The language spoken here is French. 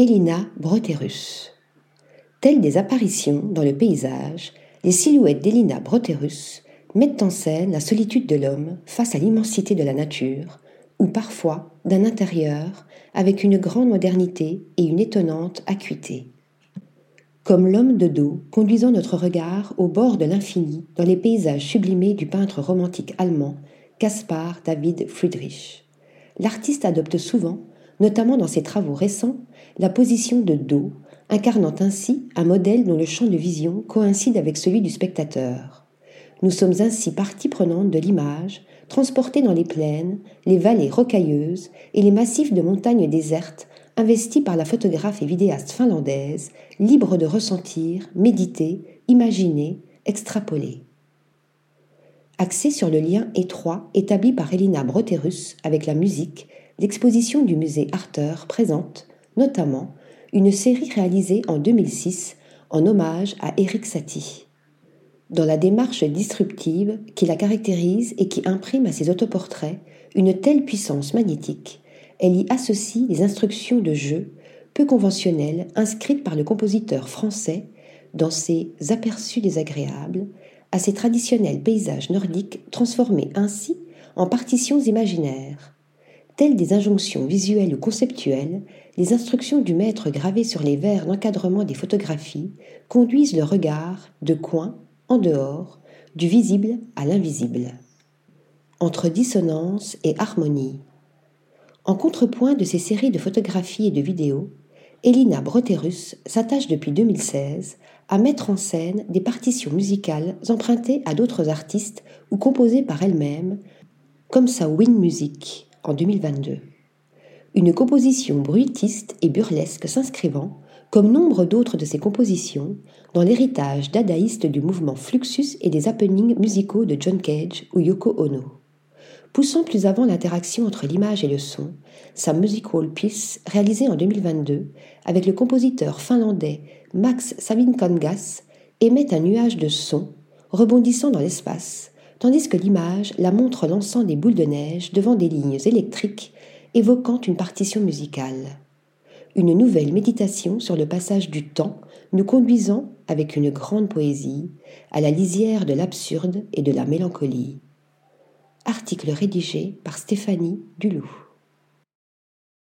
Elina Broterus. Telles des apparitions dans le paysage, les silhouettes d'Elina Broterus mettent en scène la solitude de l'homme face à l'immensité de la nature, ou parfois d'un intérieur avec une grande modernité et une étonnante acuité. Comme l'homme de dos conduisant notre regard au bord de l'infini dans les paysages sublimés du peintre romantique allemand Caspar David Friedrich. L'artiste adopte souvent, notamment dans ses travaux récents, la position de dos, incarnant ainsi un modèle dont le champ de vision coïncide avec celui du spectateur. Nous sommes ainsi partie prenante de l'image, transportée dans les plaines, les vallées rocailleuses et les massifs de montagnes désertes investis par la photographe et vidéaste finlandaise, libre de ressentir, méditer, imaginer, extrapoler. Axée sur le lien étroit établi par Elina Broterus avec la musique, l'exposition du musée Arter présente, notamment, une série réalisée en 2006 en hommage à Eric Satie. Dans la démarche disruptive qui la caractérise et qui imprime à ses autoportraits une telle puissance magnétique, elle y associe les instructions de jeu peu conventionnelles inscrites par le compositeur français dans ses aperçus désagréables à ces traditionnels paysages nordiques transformés ainsi en partitions imaginaires. Telles des injonctions visuelles ou conceptuelles, les instructions du maître gravées sur les verres d'encadrement des photographies conduisent le regard de coin en dehors, du visible à l'invisible. Entre dissonance et harmonie. En contrepoint de ces séries de photographies et de vidéos, Elina Broterus s'attache depuis 2016 à mettre en scène des partitions musicales empruntées à d'autres artistes ou composées par elle-même, comme sa Win Music en 2022. Une composition bruitiste et burlesque s'inscrivant, comme nombre d'autres de ses compositions, dans l'héritage dadaïste du mouvement Fluxus et des happenings musicaux de John Cage ou Yoko Ono poussant plus avant l'interaction entre l'image et le son, sa musical piece réalisée en 2022 avec le compositeur finlandais Max Savinkangas émet un nuage de son rebondissant dans l'espace, tandis que l'image la montre lançant des boules de neige devant des lignes électriques évoquant une partition musicale. Une nouvelle méditation sur le passage du temps nous conduisant, avec une grande poésie, à la lisière de l'absurde et de la mélancolie. Article rédigé par Stéphanie Duloup.